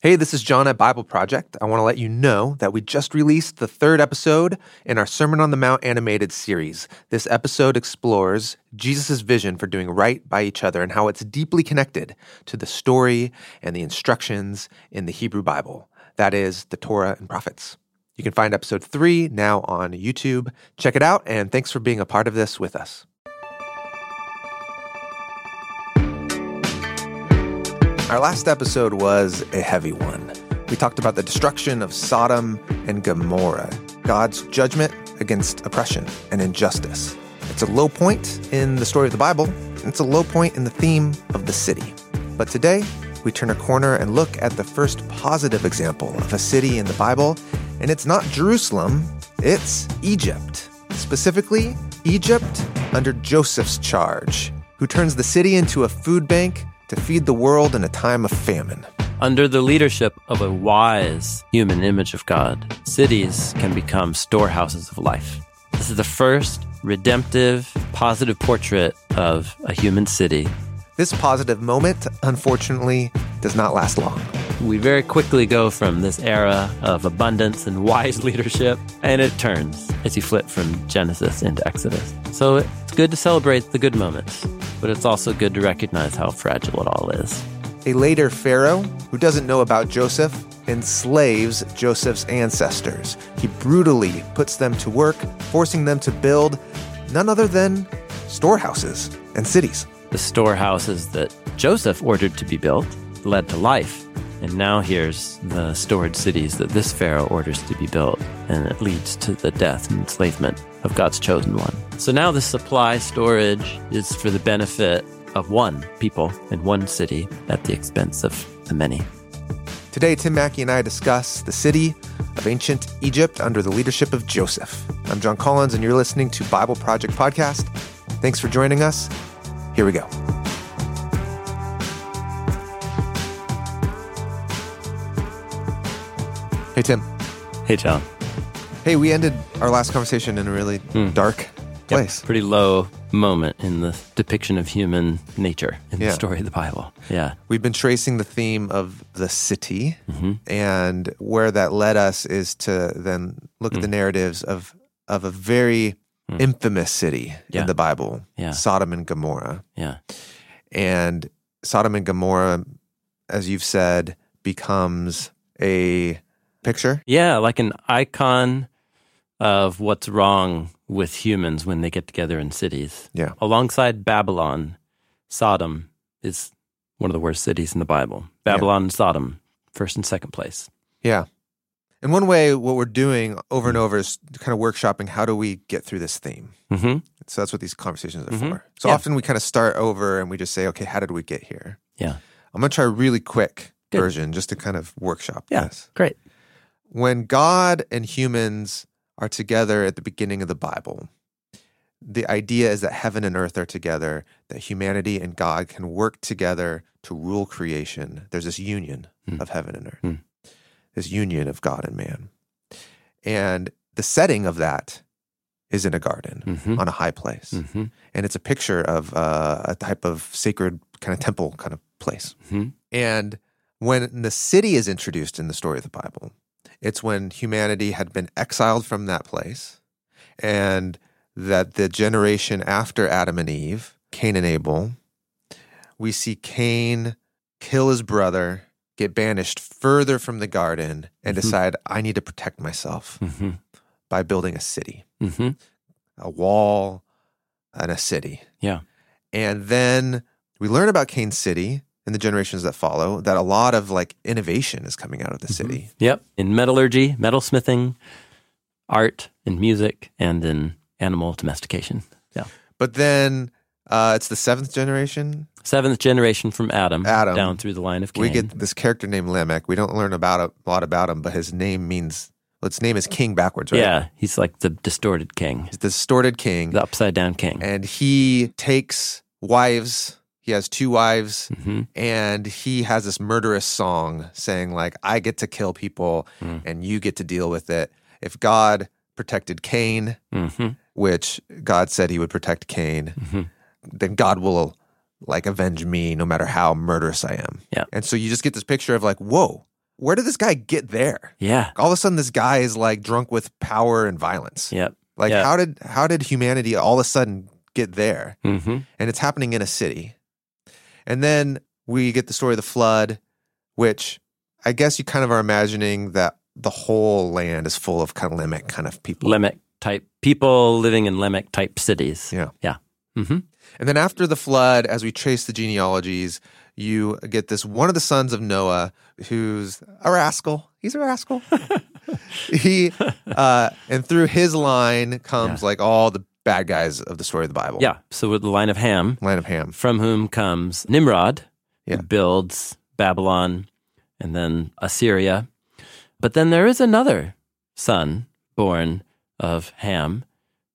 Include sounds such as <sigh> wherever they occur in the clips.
Hey, this is Jon at Bible Project. I want to let you know that we just released the third episode in our Sermon on the Mount animated series. This episode explores Jesus' vision for doing right by each other and how it's deeply connected to the story and the instructions in the Hebrew Bible. That is, the Torah and prophets. You can find episode three now on YouTube. Check it out, and thanks for being a part of this with us. Our last episode was a heavy one. We talked about the destruction of Sodom and Gomorrah, God's judgment against oppression and injustice. It's a low point in the story of the Bible, it's a low point in the theme of the city. But today, we turn a corner and look at the first positive example of a city in the Bible, and it's not Jerusalem, it's Egypt. Specifically, Egypt under Joseph's charge, who turns the city into a food bank to feed the world in a time of famine. Under the leadership of a wise human image of God, cities can become storehouses of life. This is the first redemptive, positive portrait of a human city. This positive moment, unfortunately, does not last long. We very quickly go from this era of abundance and wise <laughs> leadership, and it turns as you flip from Genesis into Exodus. So it's good to celebrate the good moments, but it's also good to recognize how fragile it all is. A later Pharaoh, who doesn't know about Joseph, enslaves Joseph's ancestors. He brutally puts them to work, forcing them to build none other than storehouses and cities. The storehouses that Joseph ordered to be built led to life. And now here's the stored cities that this Pharaoh orders to be built, and it leads to the death and enslavement of God's chosen one. So now the supply storage is for the benefit of one people in one city at the expense of the many. Today, Tim Mackie and I discuss the city of ancient Egypt under the leadership of Joseph. I'm Jon Collins, and you're listening to Bible Project Podcast. Thanks for joining us. Here we go. Hey, Tim. Hey, Jon. Hey, we ended our last conversation in a really hmm. dark place. Pretty low moment in the depiction of human nature in Yeah. the story of the Bible. Yeah. We've been tracing the theme of the city, mm-hmm. and where that led us is to then look at hmm. the narratives of of a very Hmm. infamous city Yeah. in the Bible, Yeah. Sodom and Gomorrah. Yeah. And Sodom and Gomorrah, as you've said, becomes a picture. Yeah, like an icon of what's wrong with humans when they get together in cities. Yeah. Alongside Babylon, Sodom is one of the worst cities in the Bible. Babylon and Sodom, first and second place. Yeah. And one way, what we're doing over and over is kind of workshopping how do we get through this theme? hmm So that's what these conversations are Mhm. for. So Yeah. often we kind of start over and we just say, okay, how did we get here? Yeah. I'm going to try a really quick Good. version just to kind of workshop Yeah. this. Great. When God and humans are together at the beginning of the Bible, the idea is that heaven and earth are together, that humanity and God can work together to rule creation. There's this union Hmm. of heaven and earth, Hmm. This union of God and man. And the setting of that is in a garden hmm on a high place. hmm And it's a picture of uh, a type of sacred kind of temple kind of place. hmm And when the city is introduced in the story of the Bible, it's when humanity had been exiled from that place and that the generation after Adam and Eve, Cain and Abel, we see Cain kill his brother, get banished further from the garden, and Mhm. decide, I need to protect myself hmm by building a city, hmm a wall, and a city. Yeah. And then we learn about Cain's city in the generations that follow that a lot of like innovation is coming out of the city. Yep. In metallurgy, metalsmithing, art, in music, and in animal domestication. Yeah. But then uh, it's the seventh generation. Seventh generation from Adam, Adam. down through the line of Cain. We get this character named Lamech. We don't learn about a lot about him, but his name means well, its name is king backwards, right? Yeah, he's like the distorted king, He's the distorted king. the upside down king. and he takes wives. He has two wives, hmm and he has this murderous song saying, like, I get to kill people Mm. and you get to deal with it. If God protected Cain, hmm which God said he would protect Cain, hmm then God will like avenge me no matter how murderous I am. Yeah. And so you just get this picture of like, whoa, where did this guy get there? Yeah. All of a sudden, this guy is like drunk with power and violence. Yep. Like, Yeah. how did how did humanity all of a sudden get there? Mm-hmm. And it's happening in a city. And then we get the story of the flood, which I guess you kind of are imagining that the whole land is full of kind of Lamech kind of people. Lamech type people living in Lamech type cities. Yeah. Yeah. Mm-hmm. And then after the flood, as we trace the genealogies, you get this one of the sons of Noah who's a rascal. He's a rascal. <laughs> he uh, and through his line comes like all the bad guys of the story of the Bible. Yeah. So with the line of Ham, line of Ham. from whom comes Nimrod, Yeah. who builds Babylon and then Assyria. But then there is another son born of Ham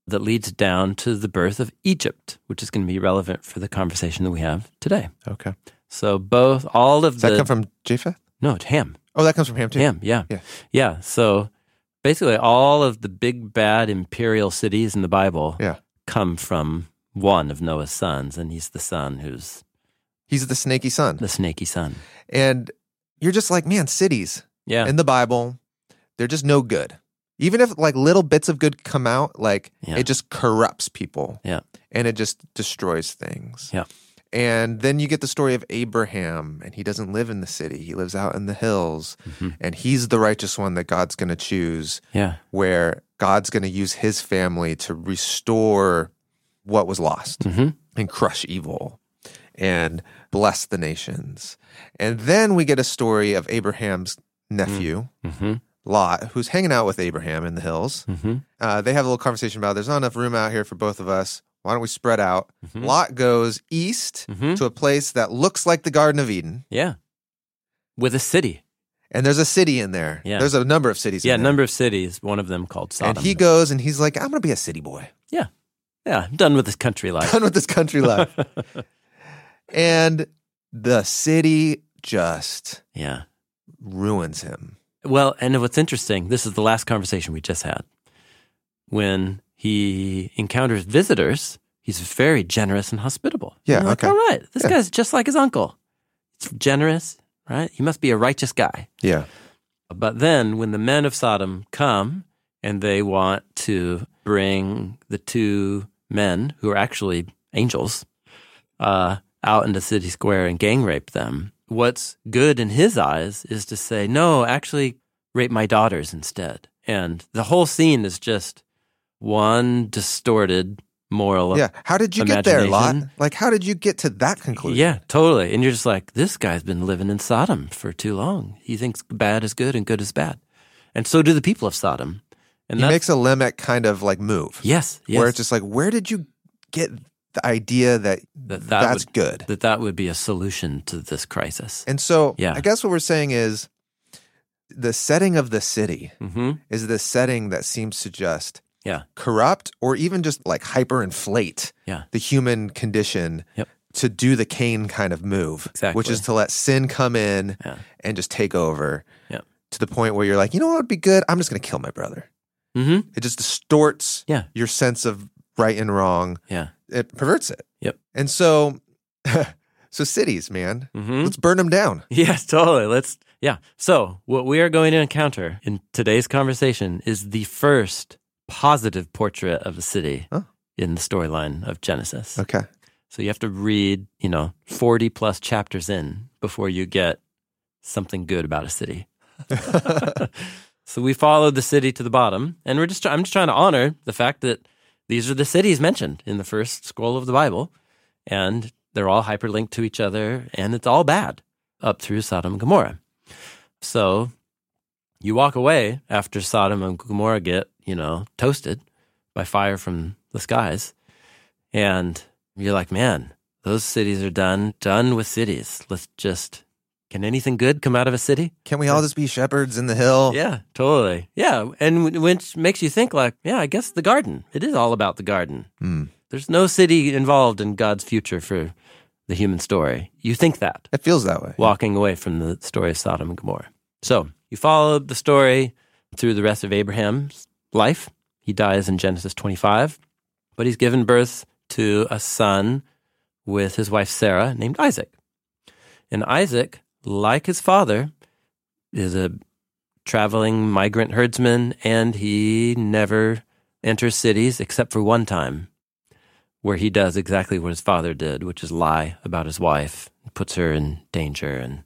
that leads down to the birth of Egypt, which is going to be relevant for the conversation that we have today. Okay. So both all of Does the that come from Japheth? no it's Ham, Oh, that comes from Ham too. Ham, yeah, Yeah. yeah. So basically, all of the big bad imperial cities in the Bible Yeah. come from one of Noah's sons, and he's the son who's He's the snaky son. the snaky son. And you're just like, man, cities Yeah, in the Bible, they're just no good. Even if like little bits of good come out, like Yeah. it just corrupts people. Yeah. And it just destroys things. Yeah. And then you get the story of Abraham, and he doesn't live in the city. He lives out in the hills. Mhm. And he's the righteous one that God's going to choose, yeah, where God's going to use his family to restore what was lost hmm and crush evil and bless the nations. And then we get a story of Abraham's nephew, hmm Lot, who's hanging out with Abraham in the hills. hmm Uh, they have a little conversation about there's not enough room out here for both of us. Why don't we spread out? Mhm. Lot goes east Mhm. to a place that looks like the Garden of Eden. yeah, with a city. And there's a city in there. Yeah. There's a number of cities Yeah, in there. number of cities. One of them called Sodom. and he goes and he's like, I'm going to be a city boy. yeah, I'm done with this country life. Done with this country life. <laughs> and the city just yeah. ruins him. Well, and what's interesting, this is the last conversation we just had. When he encounters visitors, he's very generous and hospitable. Yeah, like, okay. All right, this Yeah. guy's just like his uncle. He's generous, right? He must be a righteous guy. Yeah. But then when the men of Sodom come and they want to bring the two men who are actually angels uh, out into city square and gang rape them, what's good in his eyes is to say, no, actually rape my daughters instead. And the whole scene is just one distorted moral. Yeah. How did you get there, Lot? Like, how did you get to that conclusion? Yeah, totally. And you're just like, this guy's been living in Sodom for too long. He thinks bad is good and good is bad. And so do the people of Sodom. And He makes a Lamech kind of like move. yes, yes. Where it's just like, where did you get the idea that, that, that that's would, good? that that would be a solution to this crisis. And so Yeah. I guess what we're saying is the setting of the city hmm is the setting that seems to just Yeah. corrupt or even just like hyperinflate Yeah. the human condition Yep. to do the Cain kind of move, Exactly. which is to let sin come in Yeah. and just take over Yep. to the point where you're like, you know what would be good? I'm just going to kill my brother. hmm It just distorts Yeah. your sense of right and wrong. Yeah. It perverts it. Yep. And so, <laughs> so cities, man, hmm let's burn them down. <laughs> Yes, totally. Let's, yeah. So, what we are going to encounter in today's conversation is the first positive portrait of a city Oh. in the storyline of Genesis. Okay. So, you have to read, you know, 40 plus chapters in before you get something good about a city. <laughs> so, we followed the city to the bottom, and we're just, I'm just trying to honor the fact that these are the cities mentioned in the first scroll of the Bible, and they're all hyperlinked to each other, and it's all bad up through Sodom and Gomorrah. So you walk away after Sodom and Gomorrah get, you know, toasted by fire from the skies, and you're like, man, those cities are done, done with cities. Let's just, can anything good come out of a city? Can we all just be shepherds in the hill? Yeah, totally. Yeah, and w- which makes you think like, yeah, I guess the garden. It is all about the garden. Hmm. There's no city involved in God's future for the human story. You think that It feels that way. walking away from the story of Sodom and Gomorrah. So you follow the story through the rest of Abraham's life. He dies in Genesis 25, but he's given birth to a son with his wife Sarah named Isaac. And Isaac, like his father, is a traveling migrant herdsman, and he never enters cities except for one time, where he does exactly what his father did, which is lie about his wife, puts her in danger, and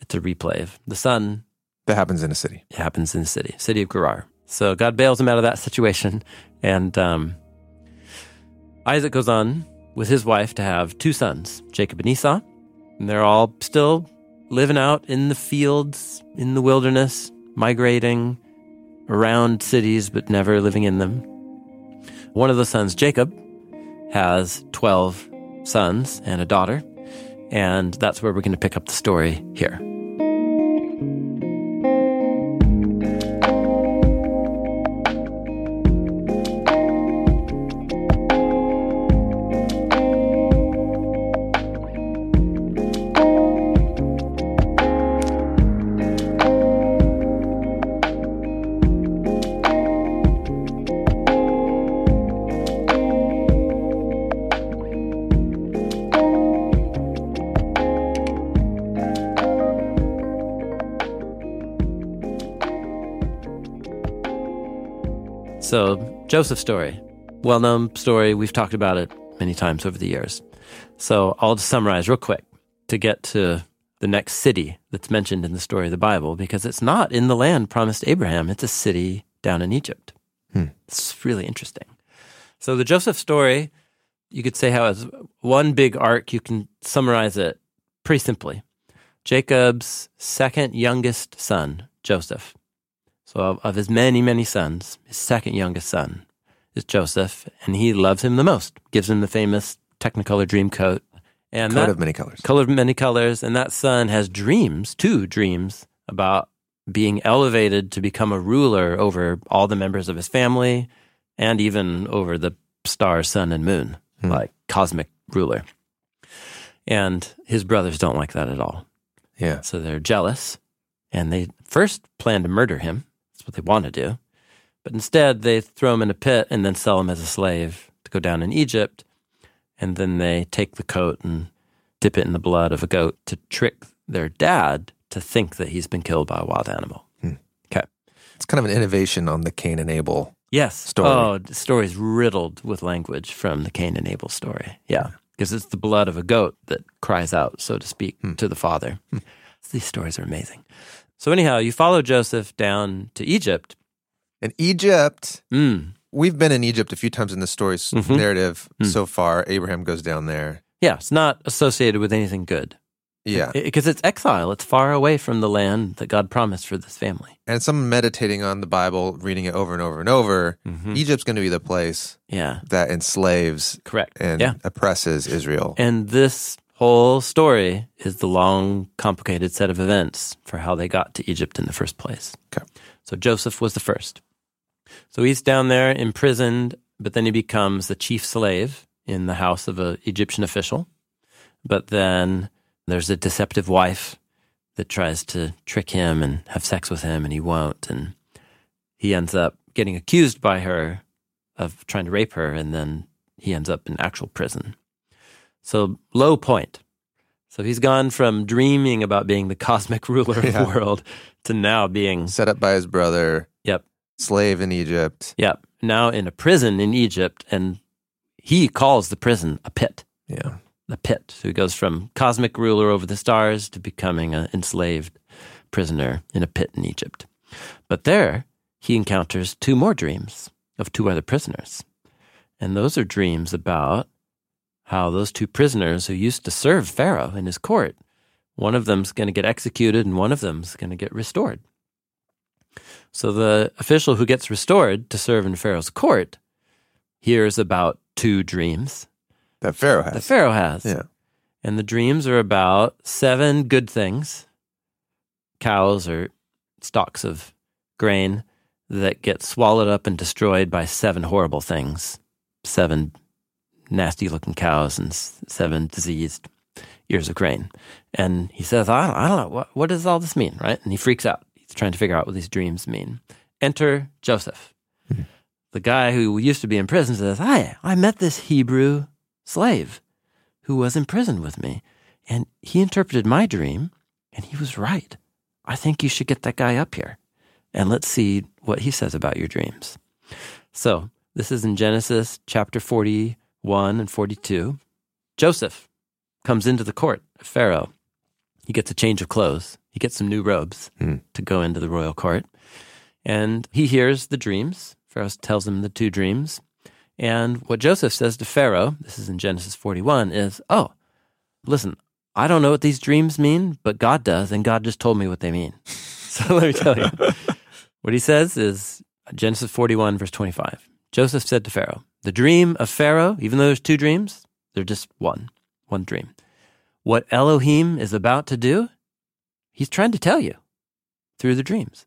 it's a replay of the son. That happens in a city. It happens in the city, city of Gerar. So God bails him out of that situation, and um, Isaac goes on with his wife to have two sons, Jacob and Esau, and they're all still living out in the fields, in the wilderness, migrating around cities, but never living in them. One of the sons, Jacob, has 12 sons and a daughter, and that's where we're going to pick up the story here. So, Joseph's story, well known story. We've talked about it many times over the years. So, I'll just summarize real quick to get to the next city that's mentioned in the story of the Bible, because it's not in the land promised Abraham, it's a city down in Egypt. Hmm. It's really interesting. So, the Joseph story, you could say how it's one big arc. You can summarize it pretty simply. Jacob's second youngest son, Joseph, so, of, of, his many, many sons, his second youngest son is Joseph, and he loves him the most. Gives him the famous Technicolor dream coat. And coat that, of many colors. Color of many colors. And that son has dreams, two dreams, about being elevated to become a ruler over all the members of his family and even over the stars, sun, and moon, hmm. like cosmic ruler. And his brothers don't like that at all. Yeah. So they're jealous, and they first plan to murder him that's what they want to do. But instead, they throw him in a pit and then sell him as a slave to go down in Egypt. And then they take the coat and dip it in the blood of a goat to trick their dad to think that he's been killed by a wild animal. Hmm. Okay. It's kind of an innovation on the Cain and Abel yes. story. Oh, the story's riddled with language from the Cain and Abel story. Yeah. Because it's the blood of a goat that cries out, so to speak, hmm. to the father. Hmm. <laughs> These stories are amazing. So, anyhow, you follow Joseph down to Egypt. And Egypt, mm. we've been in Egypt a few times in the story's mm-hmm. narrative mm. so far. Abraham goes down there. Yeah, it's not associated with anything good. Yeah. Because it, it's exile. It's far away from the land that God promised for this family. And some meditating on the Bible, reading it over and over and over, mm-hmm. Egypt's going to be the place yeah. that enslaves Correct. and yeah. oppresses Israel. And this whole story is the long, complicated set of events for how they got to Egypt in the first place. Okay. So Joseph was the first. So he's down there imprisoned, but then he becomes the chief slave in the house of an Egyptian official. But then there's a deceptive wife that tries to trick him and have sex with him, and he won't. And he ends up getting accused by her of trying to rape her, and then he ends up in actual prison. So low point. So he's gone from dreaming about being the cosmic <laughs> ruler of yeah. the world to now being set up by his brother. Yep. Slave in Egypt. Yep. Now in a prison in Egypt, and he calls the prison a pit. Yeah. The pit. So he goes from cosmic ruler over the stars to becoming an enslaved prisoner in a pit in Egypt. But there he encounters two more dreams of two other prisoners. And those are dreams about how those two prisoners who used to serve Pharaoh in his court, one of them's going to get executed and one of them's going to get restored. So the official who gets restored to serve in Pharaoh's court hears about two dreams that Pharaoh has. That Pharaoh has. Yeah. And the dreams are about seven good things cows or stalks of grain that get swallowed up and destroyed by seven horrible things, seven nasty looking cows and seven diseased ears of grain. And he says, I don't, I don't know, what, what does all this mean, right? And he freaks out. He's trying to figure out what these dreams mean. Enter Joseph. Mm-hmm. The guy who used to be in prison says, Hi, I met this Hebrew slave who was in prison with me. And he interpreted my dream, and he was right. I think you should get that guy up here and let's see what he says about your dreams. So, this is in Genesis chapter 41 and 42. Joseph comes into the court of Pharaoh. He gets a change of clothes, he gets some new robes hmm. to go into the royal court. And he hears the dreams. Pharaoh tells him the two dreams. And what Joseph says to Pharaoh, this is in Genesis 41, is, Oh, listen, I don't know what these dreams mean, but God does, and God just told me what they mean. <laughs> So let me tell you. <laughs> what he says is Genesis 41, verse 25. Joseph said to Pharaoh, The dream of Pharaoh, even though there's two dreams, they're just one, one dream. What Elohim is about to do, he's trying to tell you through the dreams.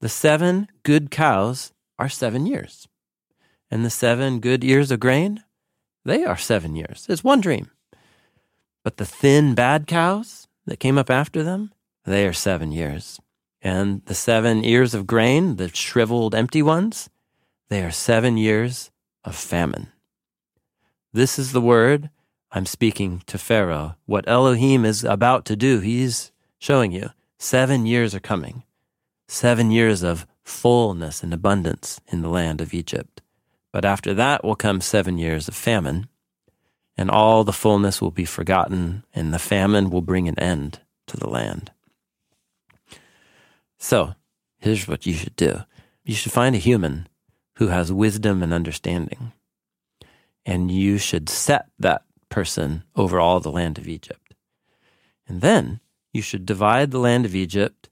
The seven good cows are seven years, and the seven good ears of grain, they are seven years. It's one dream. But the thin, bad cows that came up after them, they are seven years. And the seven ears of grain, the shriveled, empty ones, they are seven years of famine. This is the word I'm speaking to Pharaoh. What Elohim is about to do, he's showing you. Seven years are coming. Seven years of fullness and abundance in the land of Egypt. But after that will come seven years of famine, and all the fullness will be forgotten, and the famine will bring an end to the land. So, here's what you should do you should find a human who has wisdom and understanding, and you should set that person over all the land of Egypt. And then you should divide the land of Egypt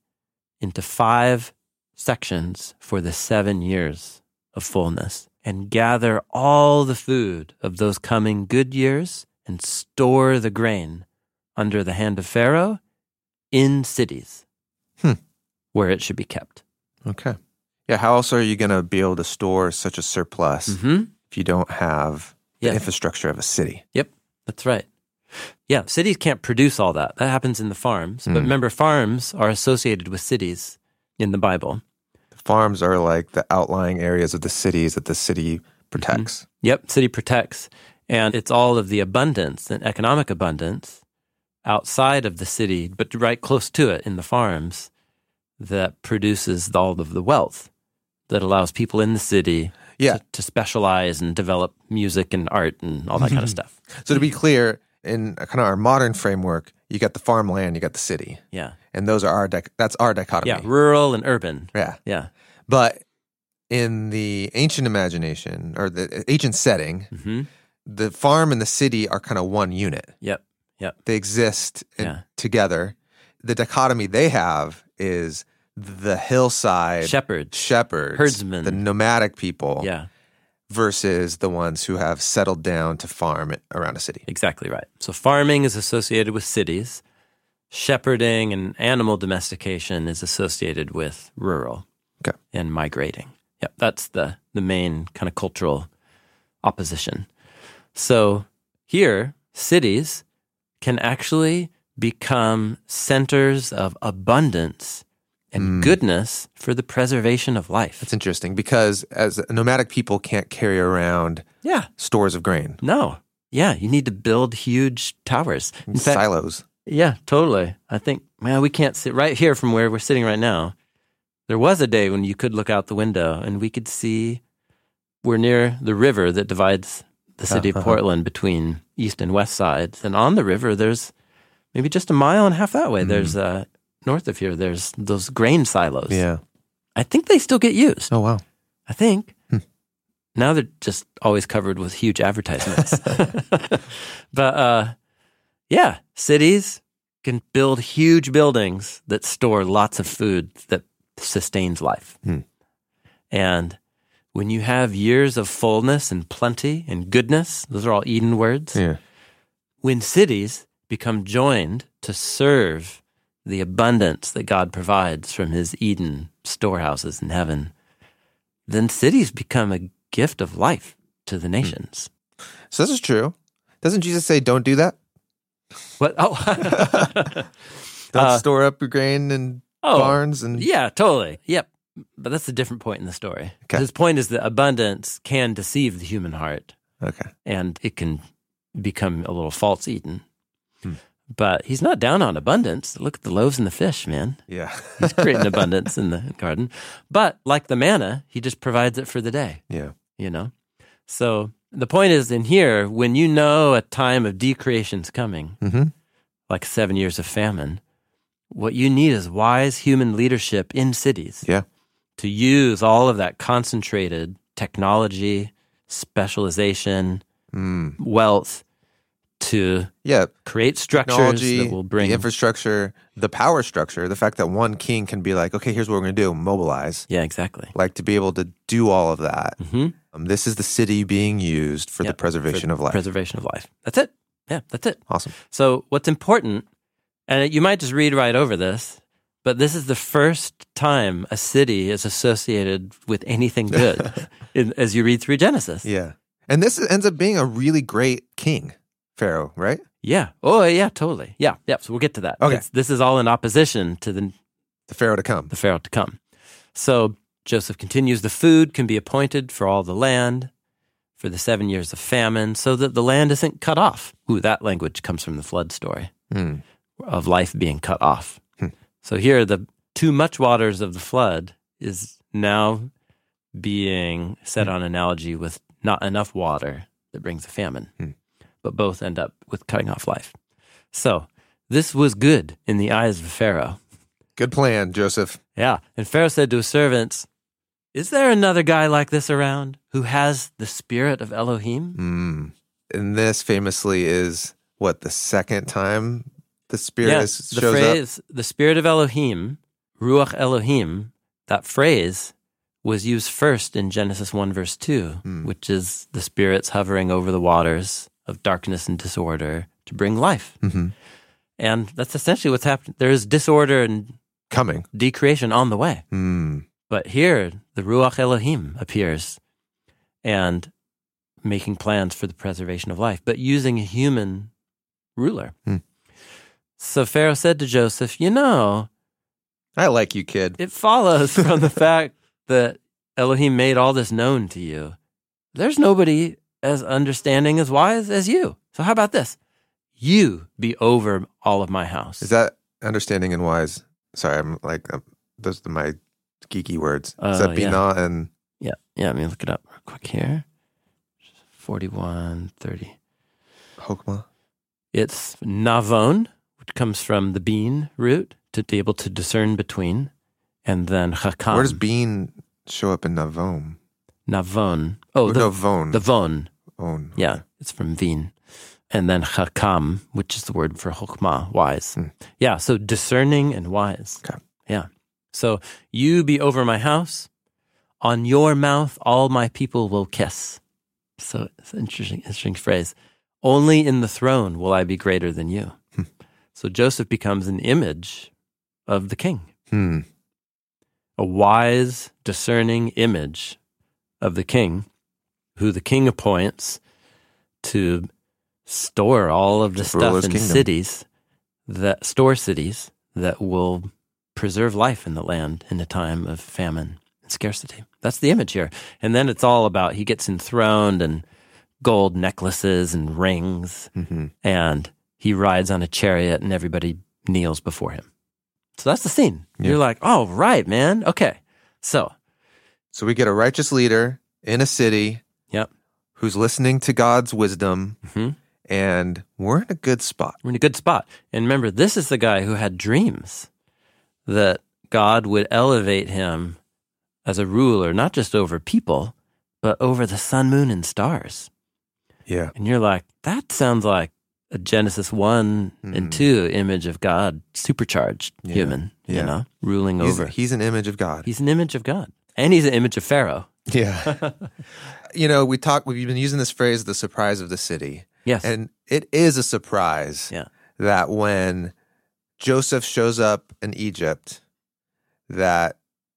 into five sections for the seven years of fullness and gather all the food of those coming good years and store the grain under the hand of Pharaoh in cities Hmm. where it should be kept. Okay. Yeah. How else are you going to be able to store such a surplus hmm if you don't have the Yeah. infrastructure of a city? Yep, that's right. Yeah, cities can't produce all that. That happens in the farms. But Mm. remember, farms are associated with cities in the Bible. The farms are like the outlying areas of the cities that the city protects. Yep, city protects. And it's all of the abundance and economic abundance outside of the city, but right close to it in the farms that produces all of the wealth that allows people in the city Yeah. to, to specialize and develop music and art and all that kind of stuff. So to be clear, in kind of our modern framework, you got the farmland, you got the city, Yeah. and those are our dec- that's our dichotomy. Yeah, rural and urban. yeah. Yeah. But in the ancient imagination or the ancient setting, hmm the farm and the city are kind of one unit. Yep. Yep. They exist in- Yeah. together. The dichotomy they have is the hillside Shepherds. shepherds, herdsmen. the nomadic people, Yeah, versus the ones who have settled down to farm around a city. exactly right. So farming is associated with cities. Shepherding and animal domestication is associated with rural Okay. and migrating. Yep, that's the the main kind of cultural opposition. So here, cities can actually become centers of abundance and goodness for the preservation of life. That's interesting because as nomadic people can't carry around yeah. stores of grain, No. Yeah, you need to build huge towers. In fact, silos. yeah, totally. I think, man, we can't sit right here from where we're sitting right now. There was a day when you could look out the window and we could see we're near the river that divides the city Uh-huh. of Portland between east and west sides. And on the river, there's maybe just a mile and a half that way. There's uh, north of here, there's those grain silos. Yeah. I think they still get used. Oh wow. I think. Hmm. Now they're just always covered with huge advertisements. <laughs> <laughs> but uh, yeah, cities can build huge buildings that store lots of food that sustains life. Hmm. And when you have years of fullness and plenty and goodness, those are all Eden words. Yeah. When cities become joined to serve the abundance that God provides from his Eden storehouses in heaven, then cities become a gift of life to the nations. So this is true. Doesn't Jesus say don't do that? What? Oh, <laughs> Don't Uh, store up your grain in oh, barns and yeah, totally. Yep. But that's a different point in the story. Okay. His point is that abundance can deceive the human heart Okay. and it can become a little false Eden. Hmm. But he's not down on abundance. Look at the loaves and the fish, man. Yeah. <laughs> He's creating <laughs> abundance in the garden. But like the manna, he just provides it for the day, yeah. you know? So the point is in here, when you know a time of decreation's coming, Mm-hmm. like seven years of famine, what you need is wise human leadership in cities Yeah. to use all of that concentrated technology, specialization, Mm. wealth to Yeah. create structures that will bring the infrastructure, the power structure, the fact that one king can be like, okay, here's what we're going to do, mobilize. yeah exactly Like to be able to do all of that. hmm Um, this is the city being used for the Yep, preservation of life. preservation of life that's it yeah that's it awesome. so what's important and you might just read right over this but this is the first time a city is associated with anything good <laughs> in, as you read through genesis Yeah. And this ends up being a really great king, Pharaoh, right? Yeah. Oh, yeah, totally. Yeah. Yeah. So we'll get to that. Okay. It's- this is all in opposition to the, The Pharaoh to come. the Pharaoh to come. So Joseph continues the food can be appointed for all the land for the seven years of famine so that the land isn't cut off. Ooh, that language comes from the flood story Hmm. of life being cut off. Hmm. So here, the too much waters of the flood is now being set on analogy with not enough water that brings a famine, Hmm. But both end up with cutting off life. So this was good in the eyes of Pharaoh. Good plan, Joseph. Yeah. And Pharaoh said to his servants, Is there another guy like this around who has the spirit of Elohim? Mm. And this famously is what the second time the spirit yeah, is, the shows up. phrase, the spirit of Elohim, Ruach Elohim, that phrase was used first in Genesis 1, verse 2, Hmm. which is the spirits hovering over the waters of darkness and disorder to bring life. Mhm. And that's essentially what's happening. There is disorder and Coming. decreation on the way. Mm. But here, the Ruach Elohim appears and making plans for the preservation of life, but using a human ruler. Hmm. So Pharaoh said to Joseph, You know, I like you, kid. it follows from the <laughs> fact that Elohim made all this known to you. There's nobody as understanding as wise as you. So how about this? You be over all of my house. Is that understanding and wise? Sorry, I'm like, um, those are my geeky words. Is Oh, that yeah. Binah and yeah, yeah, let me look it up real quick here. 41, 30. Hokmah? It's navon, which comes from the bean root to be able to discern between, and then chakam. Where does bean show up in Navon? Navon? Oh, Or the, Navon. the von. Own. Yeah, it's from vin. And then chakam, which is the word for chokmah, wise. Hmm. Yeah, so discerning and wise. Okay. Yeah. So you be over my house. On your mouth, all my people will kiss. So it's an interesting, interesting phrase. Only in the throne will I be greater than you. Hmm. so Joseph becomes an image of the king, Hmm. a wise, discerning image of the king, who the king appoints to store all of the stuff in kingdom. cities that store cities that will preserve life in the land in a time of famine and scarcity. That's the image here. And then it's all about he gets enthroned and gold necklaces and rings hmm and he rides on a chariot and everybody kneels before him. So that's the scene. Yeah. You're like, oh, right, man. Okay. So, So we get a righteous leader in a city yep. who's listening to God's wisdom, hmm and we're in a good spot. We're in a good spot. And remember, this is the guy who had dreams that God would elevate him as a ruler, not just over people, but over the sun, moon, and stars. Yeah. And you're like, that sounds like a Genesis 1 Mm. and 2 image of God, supercharged Yeah. human, Yeah. you know, ruling He's, over. he's an image of God. He's an image of God. And he's an image of Pharaoh. Yeah. <laughs> you know, we talk, we've been using this phrase, the surprise of the city. Yes. And it is a surprise Yeah. that when Joseph shows up in Egypt, that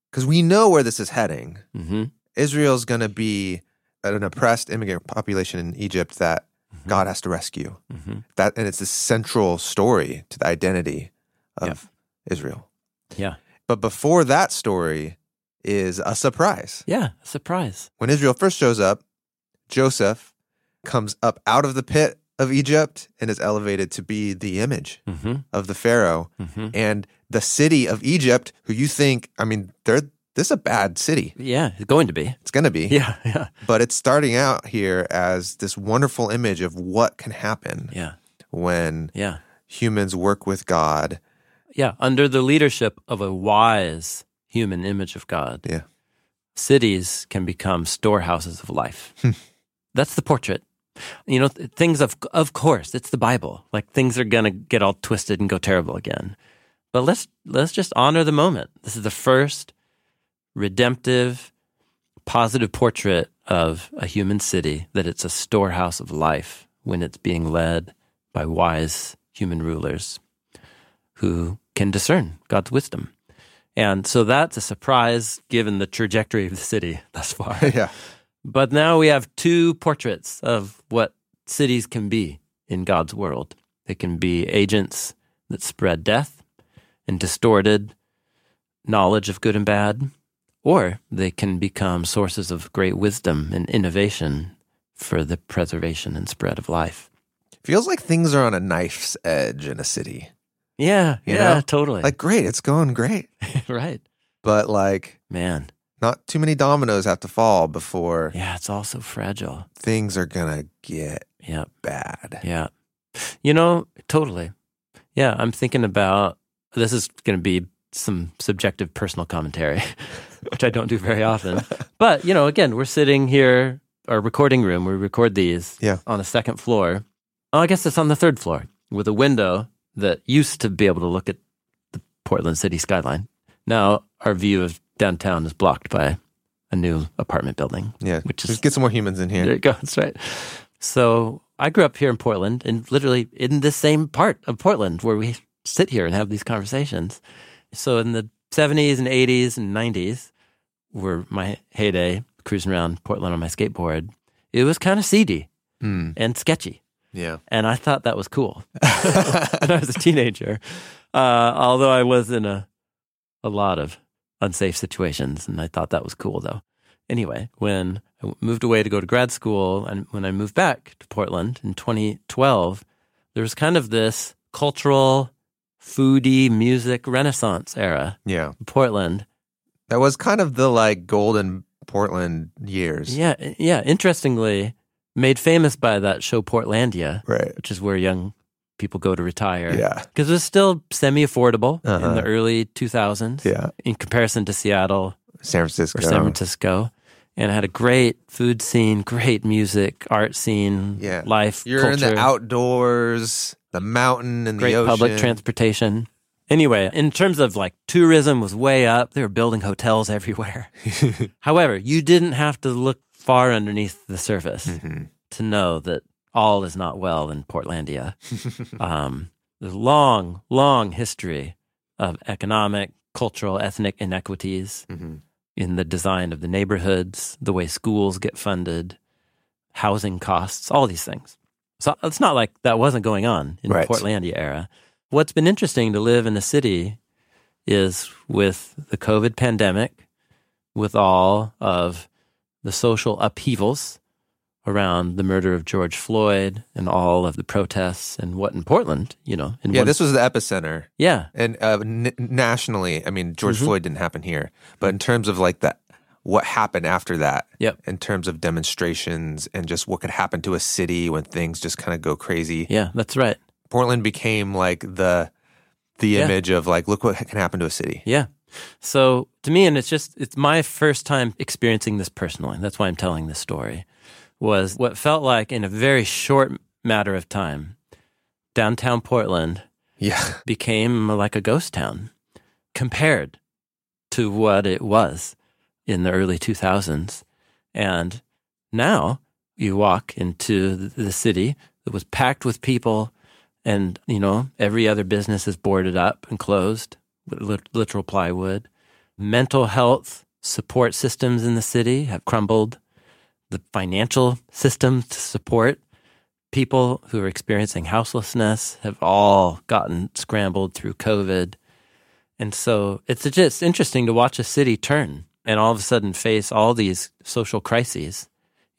because we know where this is heading, hmm Israel's going to be an oppressed immigrant population in Egypt that Mm-hmm. God has to rescue. hmm That and it's the central story to the identity of. Israel. Yeah. But before that story is a surprise. Yeah. A surprise. When Israel first shows up, Joseph comes up out of the pit of Egypt and is elevated to be the image hmm of the Pharaoh. hmm And the city of Egypt, who you think, I mean, they're this is a bad city. Yeah, it's going to be. It's going to be. Yeah, <laughs> yeah, But it's starting out here as this wonderful image of what can happen yeah, when yeah. humans work with God. Yeah, under the leadership of a wise human image of God, Yeah. cities can become storehouses of life. Hmm. That's the portrait. You know, th- things of of course, it's the Bible. Like things are going to get all twisted and go terrible again. But let's let's just honor the moment. This is the first redemptive positive portrait of a human city that it's a storehouse of life when it's being led by wise human rulers who can discern God's wisdom. And so that's a surprise given the trajectory of the city <laughs> thus far. <laughs> yeah. but now we have two portraits of what cities can be in God's world. They can be agents that spread death and distorted knowledge of good and bad, or they can become sources of great wisdom and innovation for the preservation and spread of life. Feels like things are on a knife's edge in a city. Yeah, You yeah, know? totally. Like, great, it's going great. <laughs> right. But like, Man. not too many dominoes have to fall before Yeah, it's all so fragile. things are going to get Yep. bad. Yeah. You know, totally. Yeah, I'm thinking about this is going to be some subjective personal commentary, <laughs> which I don't do very often. <laughs> But, you know, again, we're sitting here, our recording room, we record these Yeah. on a second floor. Oh, I guess it's on the third floor with a window that used to be able to look at the Portland city skyline. Now our view of downtown is blocked by a new apartment building. Yeah. Which is- Just get some more humans in here. There here. you go. That's right. So I grew up here in Portland and literally in the same part of Portland where we sit here and have these conversations. So in the 70s and 80s and 90s were my heyday cruising around Portland on my skateboard. It was kind of seedy Hmm. and sketchy. Yeah. And I thought that was cool <laughs> when I was a teenager. Uh, although I was in a, a lot of unsafe situations, and I thought that was cool, though. Anyway, when I moved away to go to grad school, and when I moved back to Portland in 2012, there was kind of this cultural, foodie music renaissance era Yeah. in Portland. That was kind of the like golden Portland years. Yeah, yeah. Interestingly, made famous by that show Portlandia, Right. which is where young people go to retire. Yeah. because it was still semi-affordable in Uh-huh. the early 2000s Yeah. in comparison to Seattle San Francisco. or San Francisco. And it had a great food scene, great music, art scene, Yeah. life, You're culture, in the outdoors, the mountain and great the ocean. public transportation. Anyway, in terms of like tourism was way up. They were building hotels everywhere. <laughs> However, you didn't have to look far underneath the surface Mhm. to know that all is not well in Portlandia. <laughs> um, there's a long, long history of economic, cultural, ethnic inequities Mhm. in the design of the neighborhoods, the way schools get funded, housing costs, all these things. So it's not like that wasn't going on in Right. the Portlandia era. What's been interesting to live in a city is with the COVID pandemic, with all of the social upheavals around the murder of George Floyd and all of the protests and what in Portland, you know, in Yeah, one- this was the epicenter. yeah, And uh, n- nationally, I mean, George Mhm. Floyd didn't happen here, but in terms of like that, what happened after that, Yep. in terms of demonstrations and just what could happen to a city when things just kind of go crazy, yeah, that's right. Portland became like the the Yeah. image of like, look what can happen to a city. Yeah. So to me, and it's just, it's my first time experiencing this personally. That's why I'm telling this story. Was what felt like in a very short matter of time, downtown Portland Yeah, <laughs> became like a ghost town compared to what it was in the early 2000s. And now you walk into the- city that was packed with people, and you know every other business is boarded up and closed literal plywood. Mental health support systems in the city have crumbled. The financial system to support people who are experiencing houselessness have all gotten scrambled through COVID. And so it's just interesting to watch a city turn and all of a sudden face all these social crises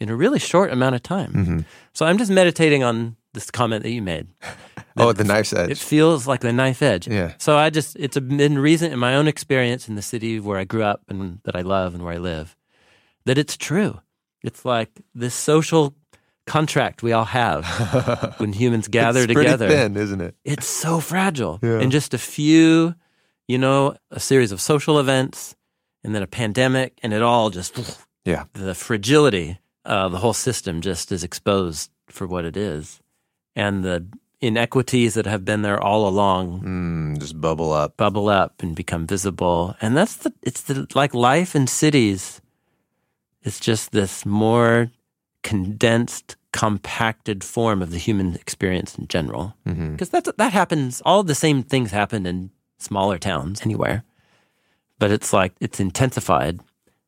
in a really short amount of time. Mhm. So I'm just meditating on this comment that you made. <laughs> Oh, the knife's edge. It feels like the knife edge. Yeah. So I just, it's been recent in my own experience in the city where I grew up and that I love and where I live, that it's true. It's like this social contract we all have <laughs> when humans gather it's together. Pretty thin, isn't it? It's so fragile. Yeah. And just a few, you know, a series of social events and then a pandemic, and it all just, Yeah. the fragility of the whole system just is exposed for what it is. And the inequities that have been there all along Mm, just bubble up. bubble up and become visible. And that's the, it's the, like life in cities. It's just this more condensed, compacted form of the human experience in general. Because that's, that happens, all the same things happen in smaller towns anywhere. But it's like, it's intensified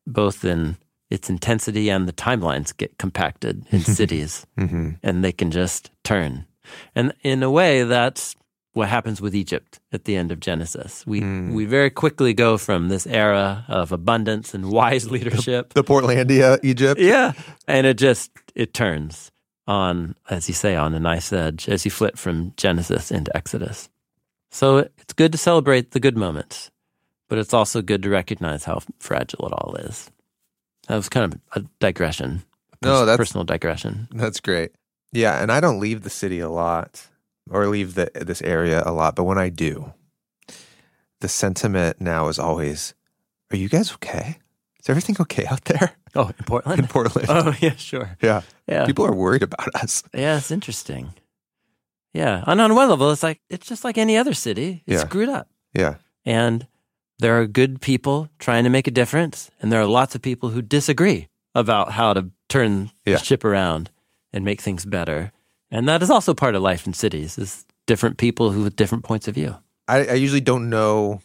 both in its intensity and the timelines get compacted in <laughs> cities hmm and they can just turn. And in a way, that's what happens with Egypt at the end of Genesis. We Mm. we very quickly go from this era of abundance and wise leadership. The Portlandia, Egypt. yeah, and it just it turns on, as you say, on a nice edge as you flip from Genesis into Exodus. So it's good to celebrate the good moments, but it's also good to recognize how fragile it all is. That was kind of a digression. a No, that's- personal digression. That's great. Yeah, and I don't leave the city a lot or leave the, this area a lot, but when I do, the sentiment now is always, "Are you guys okay? Is everything okay out there <laughs> Oh, in Portland. in Portland?" <laughs> Oh yeah, sure. yeah, Yeah, people are worried about us. yeah, it's interesting. Yeah, and on one level, it's like it's just like any other city. It's Yeah. screwed up, Yeah, and there are good people trying to make a difference, and there are lots of people who disagree about how to turn Yeah. the ship around and make things better. And that is also part of life in cities: is different people who with different points of view. I, I usually don't know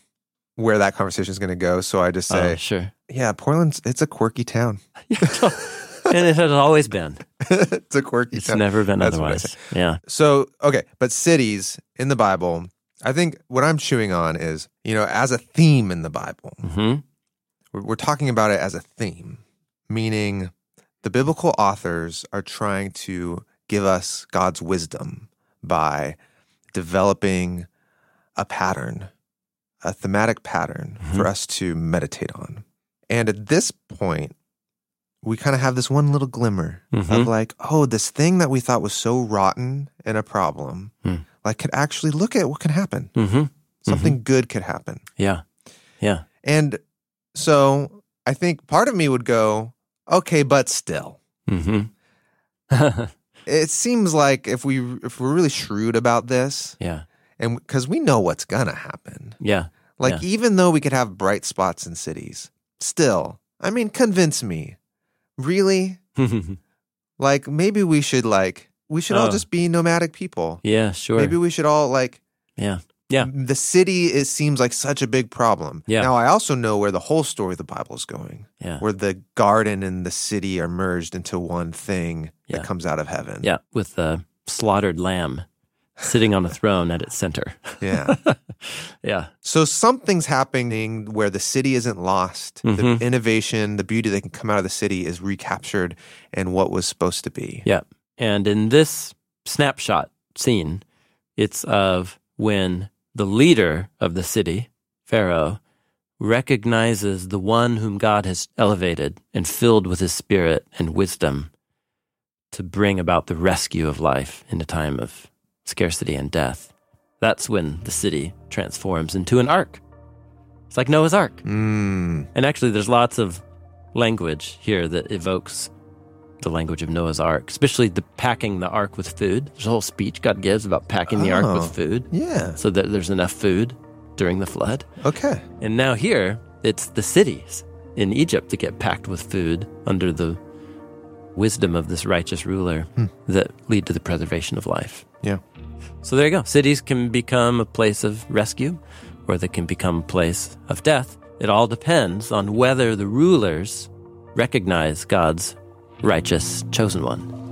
where that conversation is going to go, so I just Oh, say, sure, "Yeah, Portland's it's a quirky town. <laughs> and it has always been. <laughs> it's a quirky It's town." never been That's otherwise. Yeah. So, okay, but cities in the Bible, I think what I'm chewing on is, you know, as a theme in the Bible, hmm we're, we're talking about it as a theme, meaning the biblical authors are trying to give us God's wisdom by developing a pattern, a thematic pattern for us to meditate on. And at this point, we kind of have this one little glimmer Mhm. of like, oh, this thing that we thought was so rotten and a problem, Hmm. Like could actually look at what can happen. hmm Something good could happen. Yeah. Yeah. And so I think part of me would go, okay, but still. hmm <laughs> It seems like if we if we're really shrewd about this yeah. and because we know what's gonna happen. Yeah. Like Yeah. even though we could have bright spots in cities, still, I mean, convince me. Really? <laughs> Like maybe we should like we should all Oh. just be nomadic people. yeah. Sure. Maybe we should all like yeah. Yeah. the city it seems like such a big problem. Yeah. Now I also know where the whole story of the Bible is going. Yeah. Where the garden and the city are merged into one thing Yeah. that comes out of heaven. Yeah. With the slaughtered lamb sitting on a throne at its center. <laughs> Yeah. Yeah. so something's happening where the city isn't lost. Mhm. The innovation, the beauty that can come out of the city is recaptured and what was supposed to be. Yeah. And in this snapshot scene, it's of when the leader of the city, Pharaoh, recognizes the one whom God has elevated and filled with his spirit and wisdom to bring about the rescue of life in a time of scarcity and death. That's when the city transforms into an ark. It's like Noah's Ark. Mm. And actually, there's lots of language here that evokes the language of Noah's Ark, especially the packing the ark with food. There's a whole speech God gives about packing the ark Oh. with food Yeah. so that there's enough food during the flood. Okay. And now here, it's the cities in Egypt that get packed with food under the wisdom of this righteous ruler hmm. that lead to the preservation of life. Yeah. So there you go. Cities can become a place of rescue or they can become a place of death. It all depends on whether the rulers recognize God's righteous chosen one.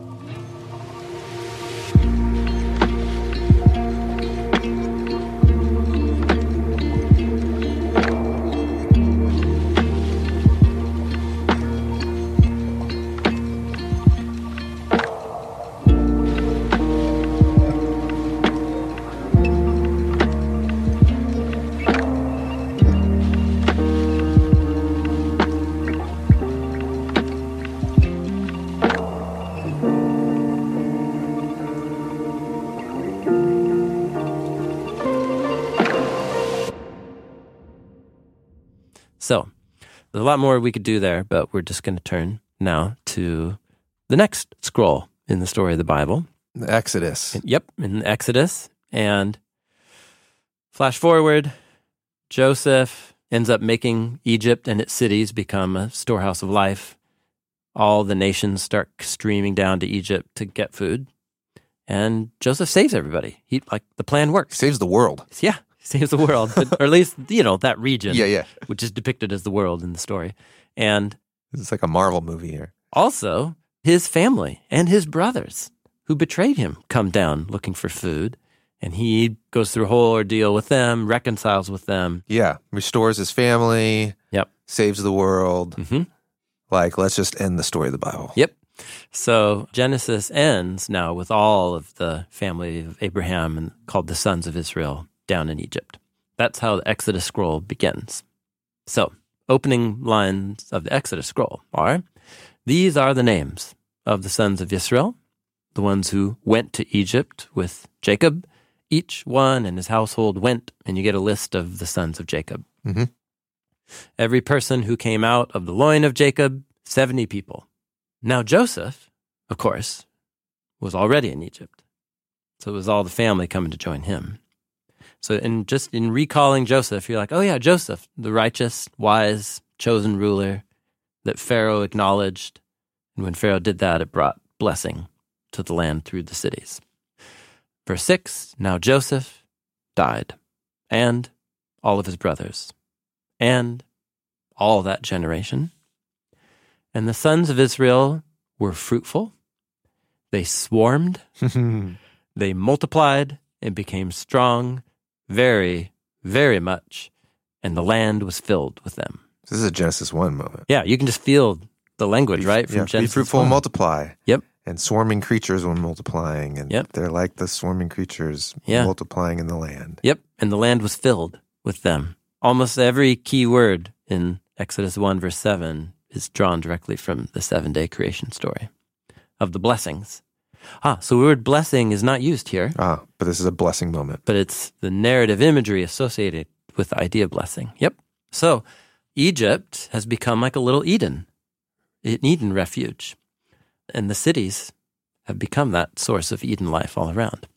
There's a lot more we could do there, but we're just going to turn now to the next scroll in the story of the Bible. The Exodus. Yep, in the Exodus. And flash forward, Joseph ends up making Egypt and its cities become a storehouse of life. All the nations start streaming down to Egypt to get food. And Joseph saves everybody. He like the plan works. Saves the world. Yeah, saves the world, but, or at least you know that region, Yeah, yeah. which is depicted as the world in the story. And It's like a Marvel movie here. also, his family and his brothers who betrayed him come down looking for food. And he goes through a whole ordeal with them, reconciles with them. Yeah. Restores his family, Yep. saves the world. hmm Like, let's just end the story of the Bible. Yep. So Genesis ends now with all of the family of Abraham and called the sons of Israel down in Egypt. That's how the Exodus scroll begins. So, opening lines of the Exodus scroll are These are the names of the sons of Israel, the ones who went to Egypt with Jacob. Each one and his household went, and you get a list of the sons of Jacob. Mhm. Every person who came out of the loin of Jacob, 70 people. Now, Joseph, of course, was already in Egypt. So it was all the family coming to join him. So, in just in recalling Joseph, you're like, oh, yeah, Joseph, the righteous, wise, chosen ruler that Pharaoh acknowledged. And when Pharaoh did that, it brought blessing to the land through the cities. Verse 6 Now Joseph died, and all of his brothers, and all that generation. And the sons of Israel were fruitful, they swarmed, <laughs> they multiplied, and became strong very, very much, and the land was filled with them. this is a Genesis 1 moment. Yeah, you can just feel the language, right? From yeah, Genesis be fruitful and multiply. Yep. And swarming creatures when multiplying. And Yep. they're like the swarming creatures Yeah. multiplying in the land. Yep, and the land was filled with them. Almost every key word in Exodus 1, verse 7 is drawn directly from the seven day creation story of the blessings. Ah, so the word blessing is not used here, Ah, but this is a blessing moment. but it's the narrative imagery associated with the idea of blessing. Yep. So Egypt has become like a little Eden, an Eden refuge. And the cities have become that source of Eden life all around.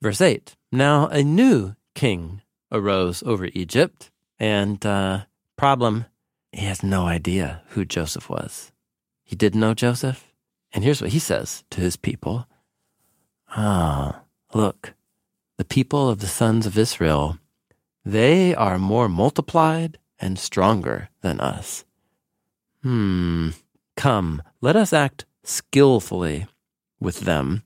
Verse 8 Now a new king arose over Egypt, and uh, problem, he has no idea who Joseph was. He didn't know Joseph. And here's what he says to his people Ah, look, the people of the sons of Israel, they are more multiplied and stronger than us. Hmm, come, let us act skillfully with them.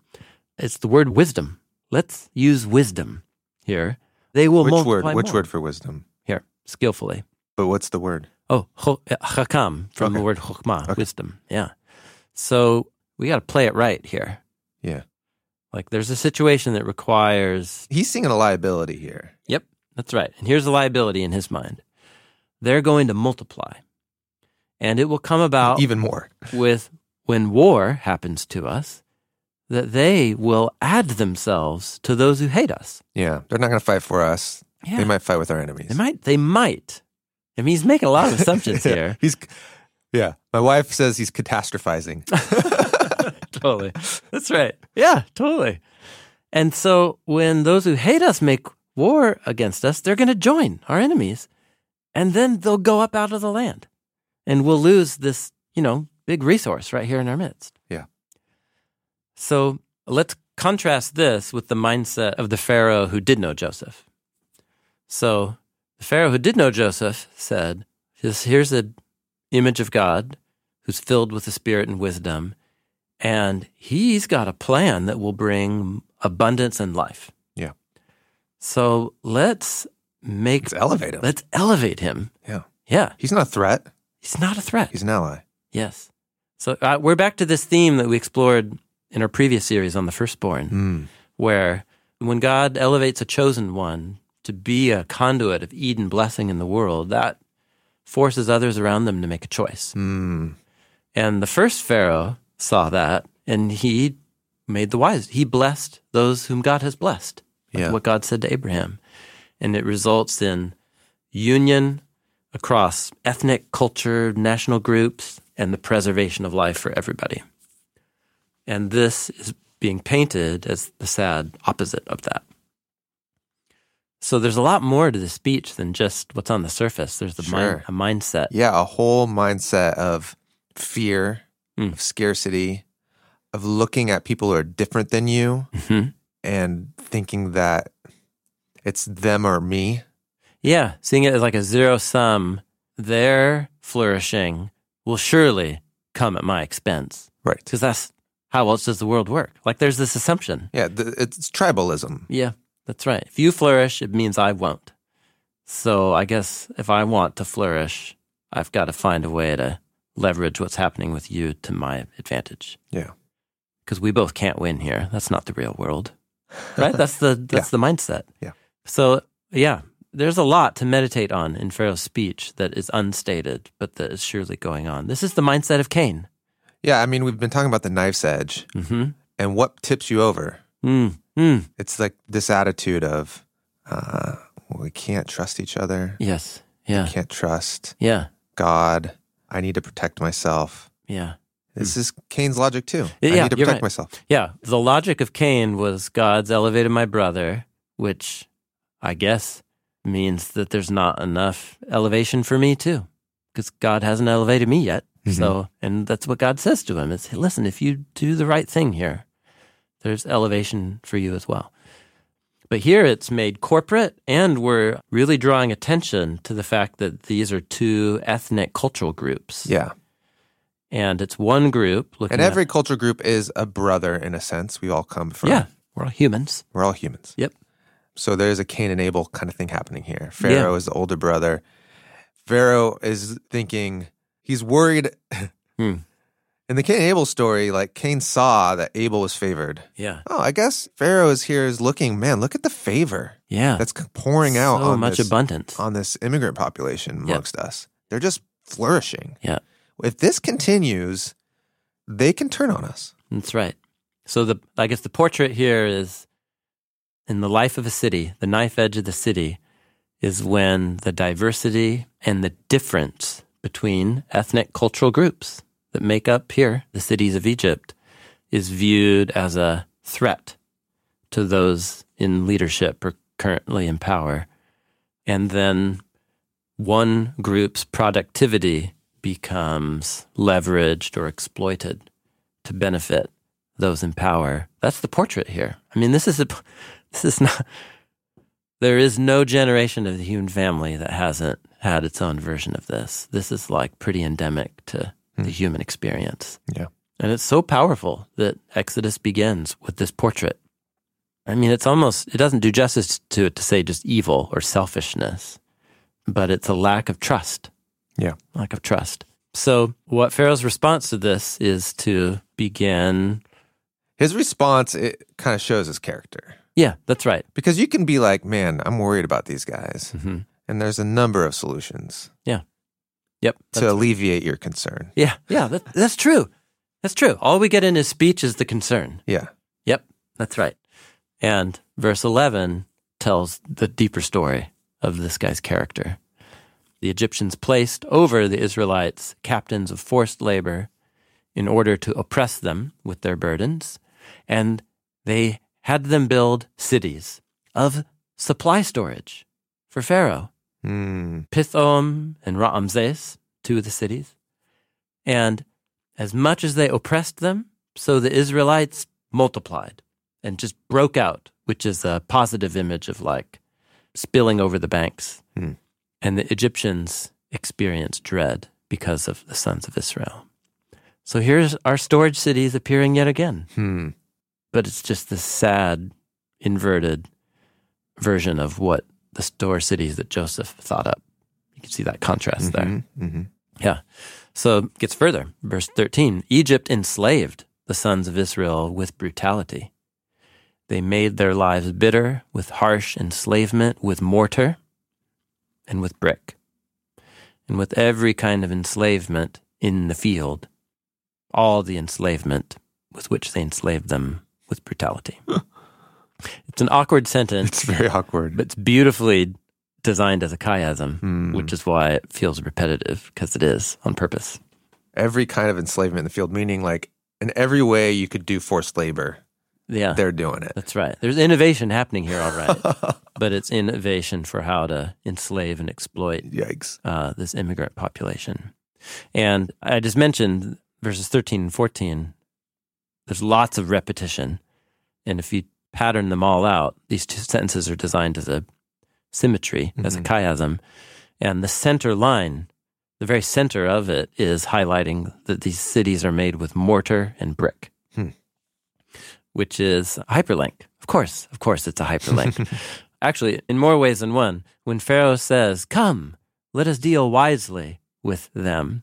It's the word wisdom. Let's use wisdom here. They will Which word? multiply Which more. word for wisdom? Here, skillfully. But what's the word? Oh, chakam from the word chokmah, Okay. wisdom. Yeah. So we got to play it right here. Yeah. Like there's a situation that requires, He's seeing a liability here. yep, that's right. And here's the liability in his mind. They're going to multiply. And it will come about Even more. with when war happens to us that they will add themselves to those who hate us. Yeah. They're not going to fight for us. Yeah. They might fight with our enemies. They might. They might. I mean, he's making a lot of <laughs> assumptions Yeah. here. He's, yeah. My wife says he's catastrophizing. <laughs> <laughs> totally. That's right. Yeah, totally. And so when those who hate us make war against us, they're going to join our enemies. And then they'll go up out of the land. And we'll lose this, you know, big resource right here in our midst. Yeah. So let's contrast this with the mindset of the Pharaoh who did know Joseph. So the Pharaoh who did know Joseph said, "Here's- Here's an image of God who's filled with the Spirit and wisdom, and he's got a plan that will bring abundance and life. Yeah. So let's make, Let's elevate him. let's elevate him. Yeah. Yeah. He's not a threat. He's not a threat. He's an ally. Yes. So uh, we're back to this theme that we explored in our previous series on the firstborn, Mm. where when God elevates a chosen one to be a conduit of Eden blessing in the world, that forces others around them to make a choice. Mm. And the first Pharaoh saw that and he made the wise. He blessed those whom God has blessed. Like Yeah. What God said to Abraham. And it results in union across ethnic, culture, national groups, and the preservation of life for everybody. And this is being painted as the sad opposite of that. So there's a lot more to the speech than just what's on the surface. There's the Sure. mind, a mindset. Yeah, a whole mindset of fear, Mm. of scarcity, of looking at people who are different than you Mhm. and thinking that it's them or me. Yeah, seeing it as like a zero sum, their flourishing will surely come at my expense Right. because that's how else does the world work? Like there's this assumption. Yeah, th- it's tribalism. Yeah, that's right. If you flourish, it means I won't. So I guess if I want to flourish, I've got to find a way to leverage what's happening with you to my advantage. Yeah. Because we both can't win here. That's not the real world. <laughs> Right? That's the that's the mindset. Yeah. So yeah, there's a lot to meditate on in Pharaoh's speech that is unstated, but that is surely going on. This is the mindset of Cain. Yeah, I mean, we've been talking about the knife's edge Mm-hmm. and what tips you over. Mm. Mm. It's like this attitude of uh, we can't trust each other, Yes. Yeah. can't trust Yeah. God. I need to protect myself. Yeah. This hmm. is Cain's logic too. Yeah, I need to protect right. myself. Yeah, the logic of Cain was God's elevated my brother, which I guess means that there's not enough elevation for me too, because God hasn't elevated me yet. Mm-hmm. So, and that's what God says to him: is "Hey, listen, if you do the right thing here, there's elevation for you as well. But here it's made corporate, and we're really drawing attention to the fact that these are two ethnic cultural groups. Yeah. And it's one group looking And at- every culture group is a brother in a sense. We all come from, yeah, we're all humans. we're all humans. Yep. So there's a Cain and Abel kind of thing happening here. Pharaoh is the older brother. Pharaoh is thinking, he's worried. Hmm. In the Cain and Abel story, like Cain saw that Abel was favored. Yeah. Oh, I guess Pharaoh is here is looking, man, look at the favor Yeah. that's pouring out so on much this, abundance. on this immigrant population amongst us. They're just flourishing. Yeah. If this continues, they can turn on us. That's right. So the I guess the portrait here is in the life of a city, the knife edge of the city is when the diversity and the difference between ethnic cultural groups that make up here the cities of Egypt is viewed as a threat to those in leadership or currently in power. And then one group's productivity becomes leveraged or exploited to benefit those in power. That's the portrait here. I mean, this is a, <laughs> this is not. There is no generation of the human family that hasn't had its own version of this. This is like pretty endemic to the human experience. Yeah. And it's so powerful that Exodus begins with this portrait. I mean, it's almost, it doesn't do justice to it to say just evil or selfishness, but it's a lack of trust. Yeah. Lack of trust. So, what Pharaoh's response to this is to begin. His response it kind of shows his character. Yeah, that's right. Because you can be like, man, I'm worried about these guys. hmm And there's a number of solutions Yep. to that's- alleviate your concern. yeah, yeah, that, that's true. That's true. All we get in his speech is the concern. Yeah. Yep, that's right. And verse 11 tells the deeper story of this guy's character. The Egyptians placed over the Israelites captains of forced labor in order to oppress them with their burdens, and they had them build cities of supply storage for Pharaoh. Hmm. Pithom and Ramses, two of the cities. And as much as they oppressed them, so the Israelites multiplied and just broke out, which is a positive image of like spilling over the banks. Hmm. And the Egyptians experienced dread because of the sons of Israel. So here's our storage cities appearing yet again. Hmm. But it's just this sad, inverted version of what the store cities that Joseph thought up. You can see that contrast there. Mhm, mhm. Yeah. So it gets further. Verse 13 Egypt enslaved the sons of Israel with brutality. They made their lives bitter with harsh enslavement, with mortar and with brick, and with every kind of enslavement in the field, all the enslavement with which they enslaved them with brutality. It's an awkward sentence It's very awkward. but it's beautifully designed as a chiasm, which is why it feels repetitive because it is on purpose. Every kind of enslavement in the field, meaning like in every way you could do forced labor, Yeah. they're doing it. That's right. There's innovation happening here, all right. <laughs> but it's innovation for how to enslave and exploit Yikes. uh, this immigrant population. And I just mentioned verses 13 and 14. There's lots of repetition. And if you pattern them all out, these two sentences are designed as a symmetry, as a chiasm. And the center line, the very center of it, is highlighting that these cities are made with mortar and brick, Hmm. which is a hyperlink. Of course, of course, it's a hyperlink. <laughs> Actually, in more ways than one, when Pharaoh says, Come, let us deal wisely with them,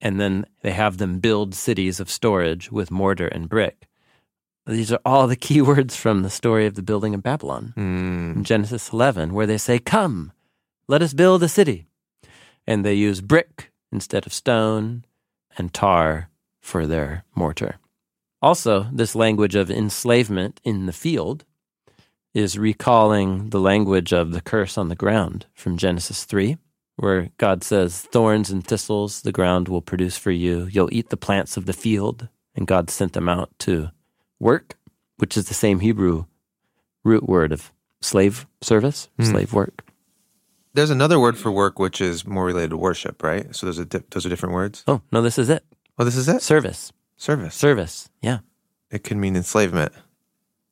and then they have them build cities of storage with mortar and brick. These are all the key words from the story of the building of Babylon Mm. in Genesis 11, where they say, Come, let us build a city. And they use brick instead of stone and tar for their mortar. Also, this language of enslavement in the field is recalling the language of the curse on the ground from Genesis 3, where God says, Thorns and thistles the ground will produce for you. You'll eat the plants of the field. And God sent them out to work, which is the same Hebrew root word of slave service, slave work. There's another word for work which is more related to worship, right? So those are di- those are different words. Oh, no, this is it. Oh, this is it. Service. Service. Service. Yeah. It can mean enslavement.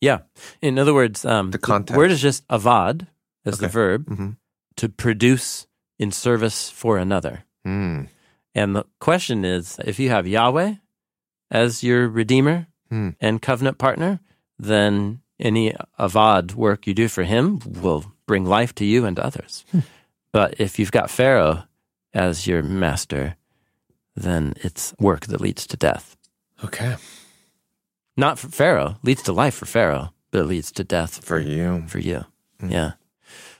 Yeah. In other words, um, The context. word is just avad as the Okay. verb Mhm. to produce in service for another. Mm. And the question is if you have Yahweh as your redeemer Hmm. and covenant partner, then any avad work you do for him will bring life to you and to others. But if you've got Pharaoh as your master, then it's work that leads to death. Okay. Not for Pharaoh, leads to life for Pharaoh, but it leads to death For you. for you. Yeah.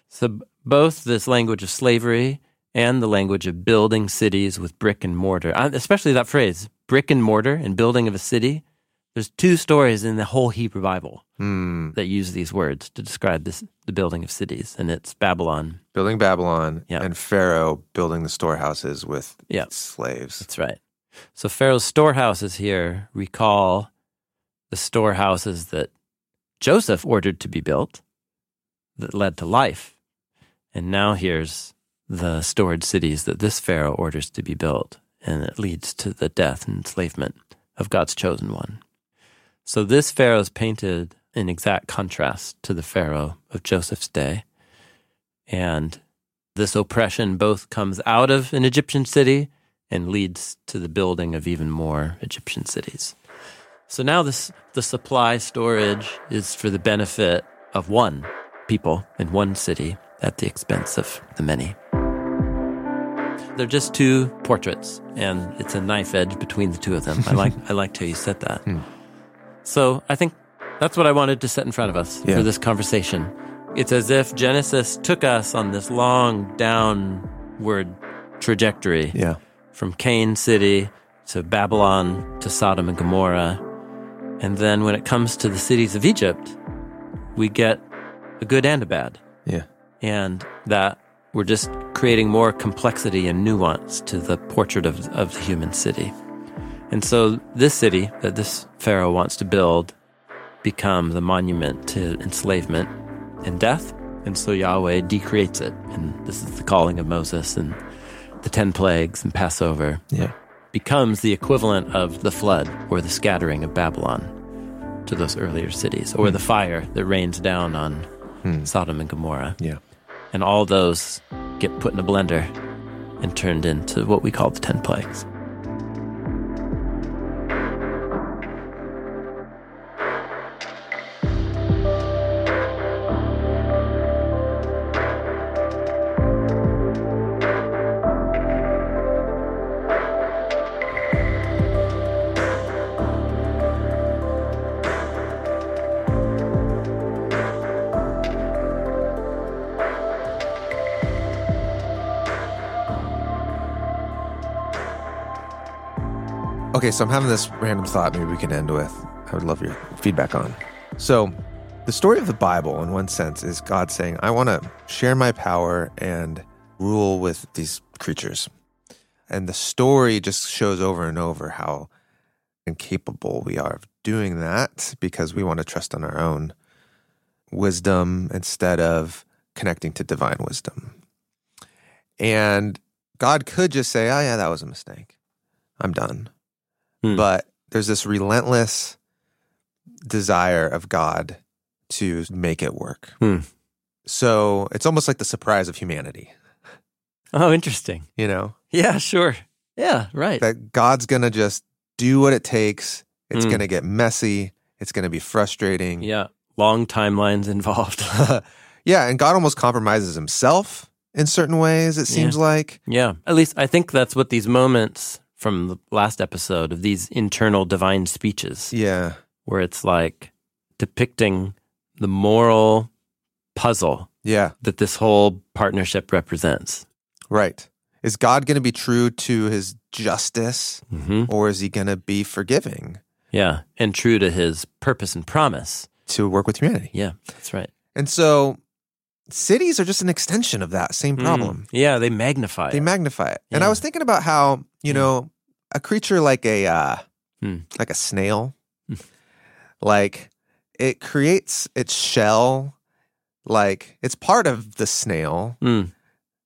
So b- both this language of slavery and the language of building cities with brick and mortar, uh, especially that phrase, brick and mortar and building of a city. There's two stories in the whole Hebrew Bible Mm. that use these words to describe this, the building of cities, and it's Babylon. Building Babylon Yeah. and Pharaoh building the storehouses with Yeah. slaves. That's right. So Pharaoh's storehouses here recall the storehouses that Joseph ordered to be built that led to life. And now here's the stored cities that this Pharaoh orders to be built, and it leads to the death and enslavement of God's chosen one. So this Pharaoh is painted in exact contrast to the Pharaoh of Joseph's day. And this oppression both comes out of an Egyptian city and leads to the building of even more Egyptian cities. So now this the supply storage is for the benefit of one people in one city at the expense of the many. They're just two portraits, and it's a knife edge between the two of them. I like I liked how you said that. Hmm. So I think that's what I wanted to set in front of us Yeah. for this conversation. It's as if Genesis took us on this long downward trajectory Yeah. from Cain City to Babylon to Sodom and Gomorrah. And then when it comes to the cities of Egypt, we get a good and a bad. Yeah. And that we're just creating more complexity and nuance to the portrait of, of the human city. And so this city that this Pharaoh wants to build become the monument to enslavement and death. And so Yahweh decreates it. And this is the calling of Moses and the 10 plagues and Passover Yeah. becomes the equivalent of the flood or the scattering of Babylon to those earlier cities, or hmm. the fire that rains down on hmm. Sodom and Gomorrah. Yeah. And all those get put in a blender and turned into what we call the 10 plagues. So I'm having this random thought maybe we can end with. I would love your feedback on. So, The story of the Bible, in one sense, is God saying, I want to share my power and rule with these creatures. And the story just shows over and over how incapable we are of doing that because we want to trust on our own wisdom instead of connecting to divine wisdom. And God could just say, Oh, yeah, that was a mistake. I'm done. Hmm. But there's this relentless desire of God to make it work. Hmm. So it's almost like the surprise of humanity, Oh, interesting. you know, Yeah, sure. Yeah, right. that God's going to just do what it takes. It's Hmm. going to get messy. It's going to be frustrating. Yeah, long timelines involved. <laughs> <laughs> yeah. And God almost compromises himself in certain ways, it seems like. yeah, at least I think that's what these moments from the last episode of these internal divine speeches, Yeah. where it's like depicting the moral puzzle Yeah. that this whole partnership represents. Right. Is God going to be true to his justice hmm or is he going to be forgiving Yeah, and true to his purpose and promise. to work with humanity? Yeah, that's right. And so cities are just an extension of that same problem. Mm. Yeah, they magnify They it. magnify it. And I was thinking about how, you know, a creature like a uh Hmm. like a snail like it creates its shell like it's part of the snail, Mm.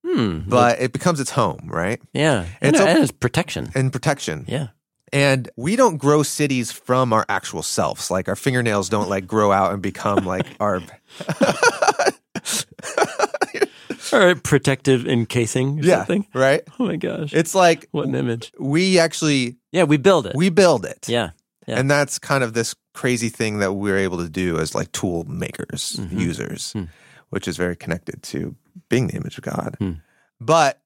Hmm. but it becomes its home, right? yeah, and, It's a- and it's protection. And protection. Yeah. And we don't grow cities from our actual selves. Like our fingernails don't like grow out and become like our <laughs> <laughs> <laughs> All right, protective encasing or Yeah. something. Right? <laughs> Oh my gosh. It's like what an image. we actually Yeah, we build it. we build it. yeah. Yeah. And that's kind of this crazy thing that we're able to do as like tool makers, Mhm. users, Hmm. which is very connected to being the image of God. Hmm. But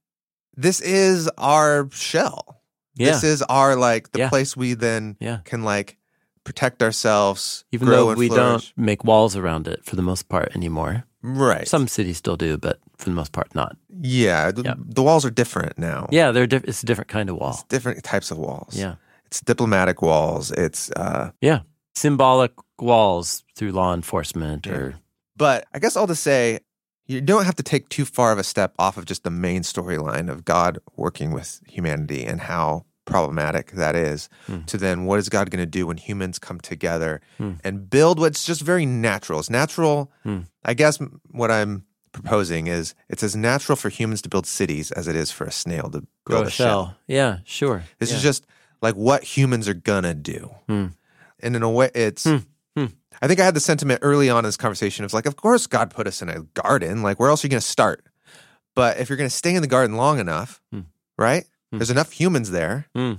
this is our shell. Yeah. This is our like the Yeah. place we then Yeah. can like protect ourselves, Even though we flourish. don't make walls around it for the most part anymore. Right. Some cities still do, but for the most part, not. yeah, the, Yeah. the walls are different now. Yeah, they're diff- it's a different kind of wall. It's different types of walls. Yeah. It's diplomatic walls. It's uh Yeah. Symbolic walls through law enforcement Yeah. or But I guess all to say, you don't have to take too far of a step off of just the main storyline of God working with humanity and how problematic that is Hmm. to then what is God going to do when humans come together Hmm. and build what's just very natural. It's natural. Hmm. I guess what I'm proposing is it's as natural for humans to build cities as it is for a snail to grow build a shell. Yeah, sure. This yeah. is just like what humans are going to do. Hmm. And in a way, it's. Hmm. Hmm. I think I had the sentiment early on in this conversation of like, of course, God put us in a garden. Like, where else are you going to start? But if you're going to stay in the garden long enough, right? Hmm. There's enough humans there. Hmm.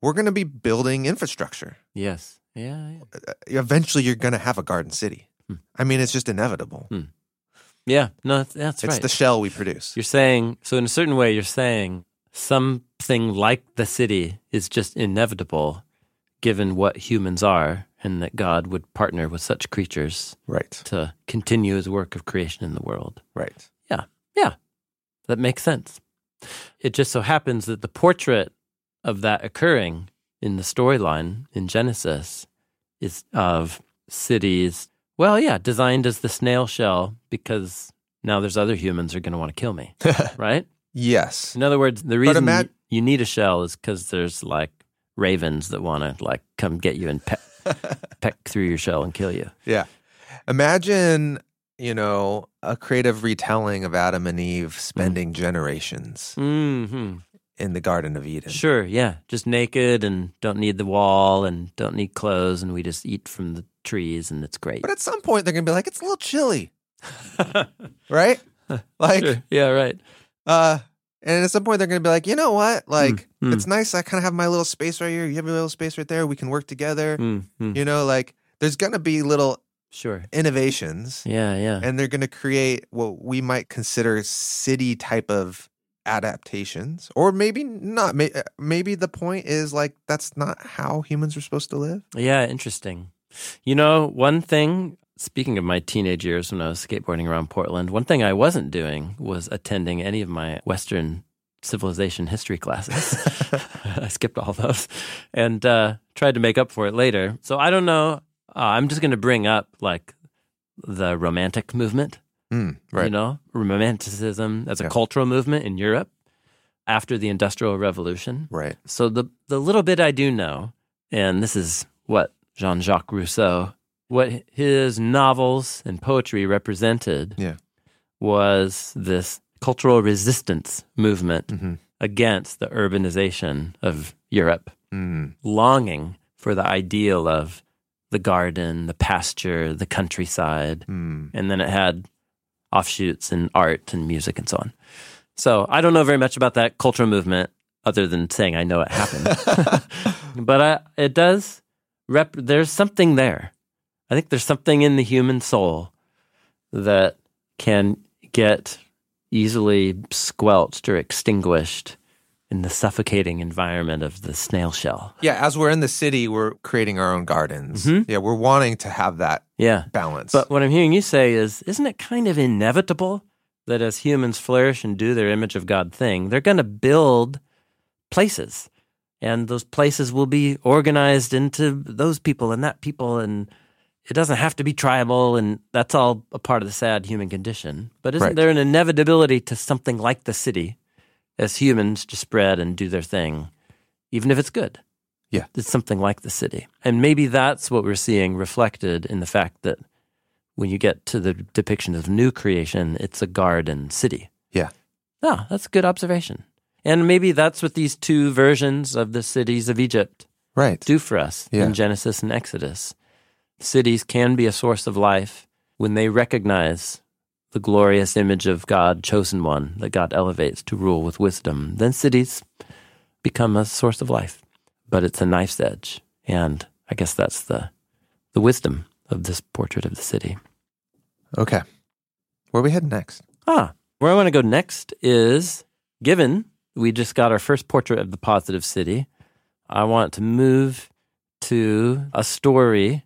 We're going to be building infrastructure. Yes. Yeah. yeah. Uh, Eventually, you're going to have a garden city. Hmm. I mean, it's just inevitable. Yeah. No, that's, that's it's right. the shell we produce. You're saying, so in a certain way, you're saying something like the city is just inevitable given what humans are and that God would partner with such creatures right. to continue his work of creation in the world. Right. Yeah. Yeah, that makes sense. It just so happens that the portrait of that occurring in the storyline in Genesis is of cities, well, yeah, designed as the snail shell because now there's other humans who are going to want to kill me, <laughs> right? Yes. In other words, the reason ima- you, need a shell is because there's like ravens that want to like come get you and peck, <laughs> peck through your shell and kill you. Yeah. Imagine, you know, a creative retelling of Adam and Eve spending generations hmm in the Garden of Eden. Sure, yeah. Just naked and don't need the wall and don't need clothes and we just eat from the trees and it's great. But at some point, they're going to be like, it's a little chilly, <laughs> right? <laughs> Like, Sure, Yeah, right. uh, and at some point, they're going to be like, you know what? Like, mm. it's nice. I kind of have my little space right here. You have your little space right there. We can work together. Mm, mm. You know, like, there's going to be little Sure. innovations. Yeah, yeah. and they're going to create what we might consider city type of adaptations or maybe not uh, maybe the point is like that's not how humans are supposed to live Yeah, interesting. You know, one thing, speaking of my teenage years when I was skateboarding around Portland, one thing I wasn't doing was attending any of my Western civilization history classes. <laughs> <laughs> I skipped all those and uh, tried to make up for it later. So I don't know Uh, I'm just going to bring up like the romantic movement, Mm, right. you know, romanticism as a Yeah. cultural movement in Europe after the Industrial Revolution. Right. So the the little bit I do know, and this is what Jean-Jacques Rousseau, what his novels and poetry represented Yeah. was this cultural resistance movement hmm against the urbanization of Europe, Mm, longing for the ideal of the garden, the pasture, the countryside, mm. and then it had offshoots in art and music and so on. So I don't know very much about that cultural movement other than saying I know it happened. <laughs> but I, it does rep there's something there. I think there's something in the human soul that can get easily squelched or extinguished in the suffocating environment of the snail shell. Yeah, as we're in the city, we're creating our own gardens. Mhm. Yeah, we're wanting to have that Yeah. balance. But what I'm hearing you say is, isn't it kind of inevitable that as humans flourish and do their image of God thing, they're going to build places, and those places will be organized into those people and that people, and it doesn't have to be tribal, and that's all a part of the sad human condition. But isn't Right. there an inevitability to something like the city as humans to spread and do their thing, even if it's good? Yeah. It's something like the city. And maybe that's what we're seeing reflected in the fact that when you get to the depiction of new creation, it's a garden city. Yeah. Oh, that's a good observation. And maybe that's what these two versions of the cities of Egypt right. do for us Yeah. in Genesis and Exodus. Cities can be a source of life when they recognize the glorious image of God, chosen one, that God elevates to rule with wisdom. Then cities become a source of life. But it's a knife's edge. And I guess that's the, the wisdom of this portrait of the city. Okay. Where are we heading next? Ah, where I want to go next is given we just got our first portrait of the positive city, I want to move to a story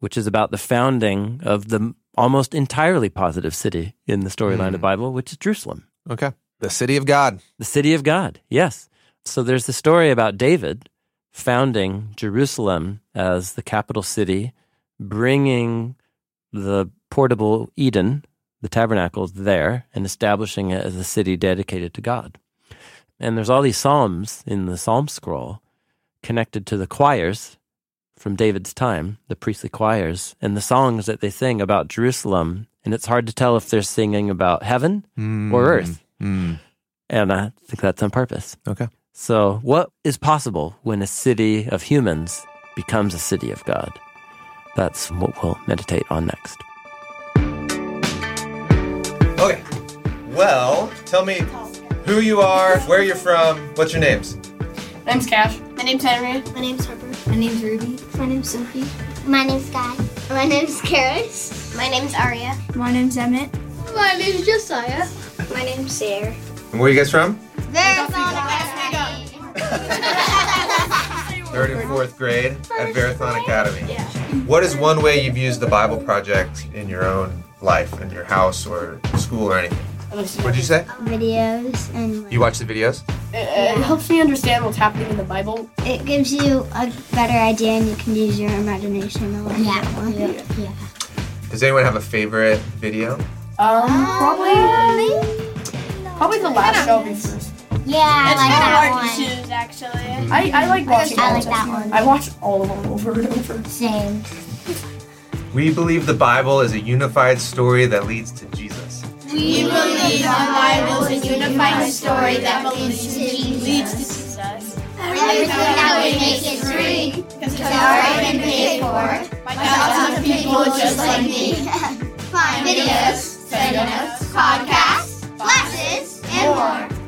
which is about the founding of the almost entirely positive city in the storyline of the Hmm. Bible, which is Jerusalem, Okay. The city of God. the city of God. Yes. So there's the story about David founding Jerusalem as the capital city, bringing the portable Eden, the tabernacles there, and establishing it as a city dedicated to God. And there's all these psalms in the psalm scroll connected to the choirs from David's time, the priestly choirs, and the songs that they sing about Jerusalem. And it's hard to tell if they're singing about heaven or earth. Mm. And I think that's on purpose. Okay. So, what is possible when a city of humans becomes a city of God? That's what we'll meditate on next. Okay. Well, tell me who you are, where you're from, what's your names? My name's Cash. My name's Henry. My name's Harper. My name's Ruby. My name's Sophie. My name's Guy. My name's Karis. My name's Aria. My name's Emmett. My name's Josiah. My name's Sarah. And where are you guys from? Marathon Academy. <laughs> Third and fourth grade at Varathon Academy. What is one way you've used the BibleProject in your own life, in your house or school or anything? What'd you say? Videos and You watch the videos? It, it helps me understand what's happening in the Bible. it gives you a better idea and you can use your imagination a little yeah. more. Yeah. Does anyone have a favorite video? Um, probably probably the last show me first. Yeah, I like that hard one. to choose, actually. I, I like watching. I all like of that them. one. I watch all of them over and over. Same. We believe the Bible is a unified story that leads to Jesus. We believe the Bible is a unified story that leads to leads to Jesus. Everything that we make is free Because it's it's already been paid for by thousands of people just like me. Find videos, Study notes, podcasts, classes, and more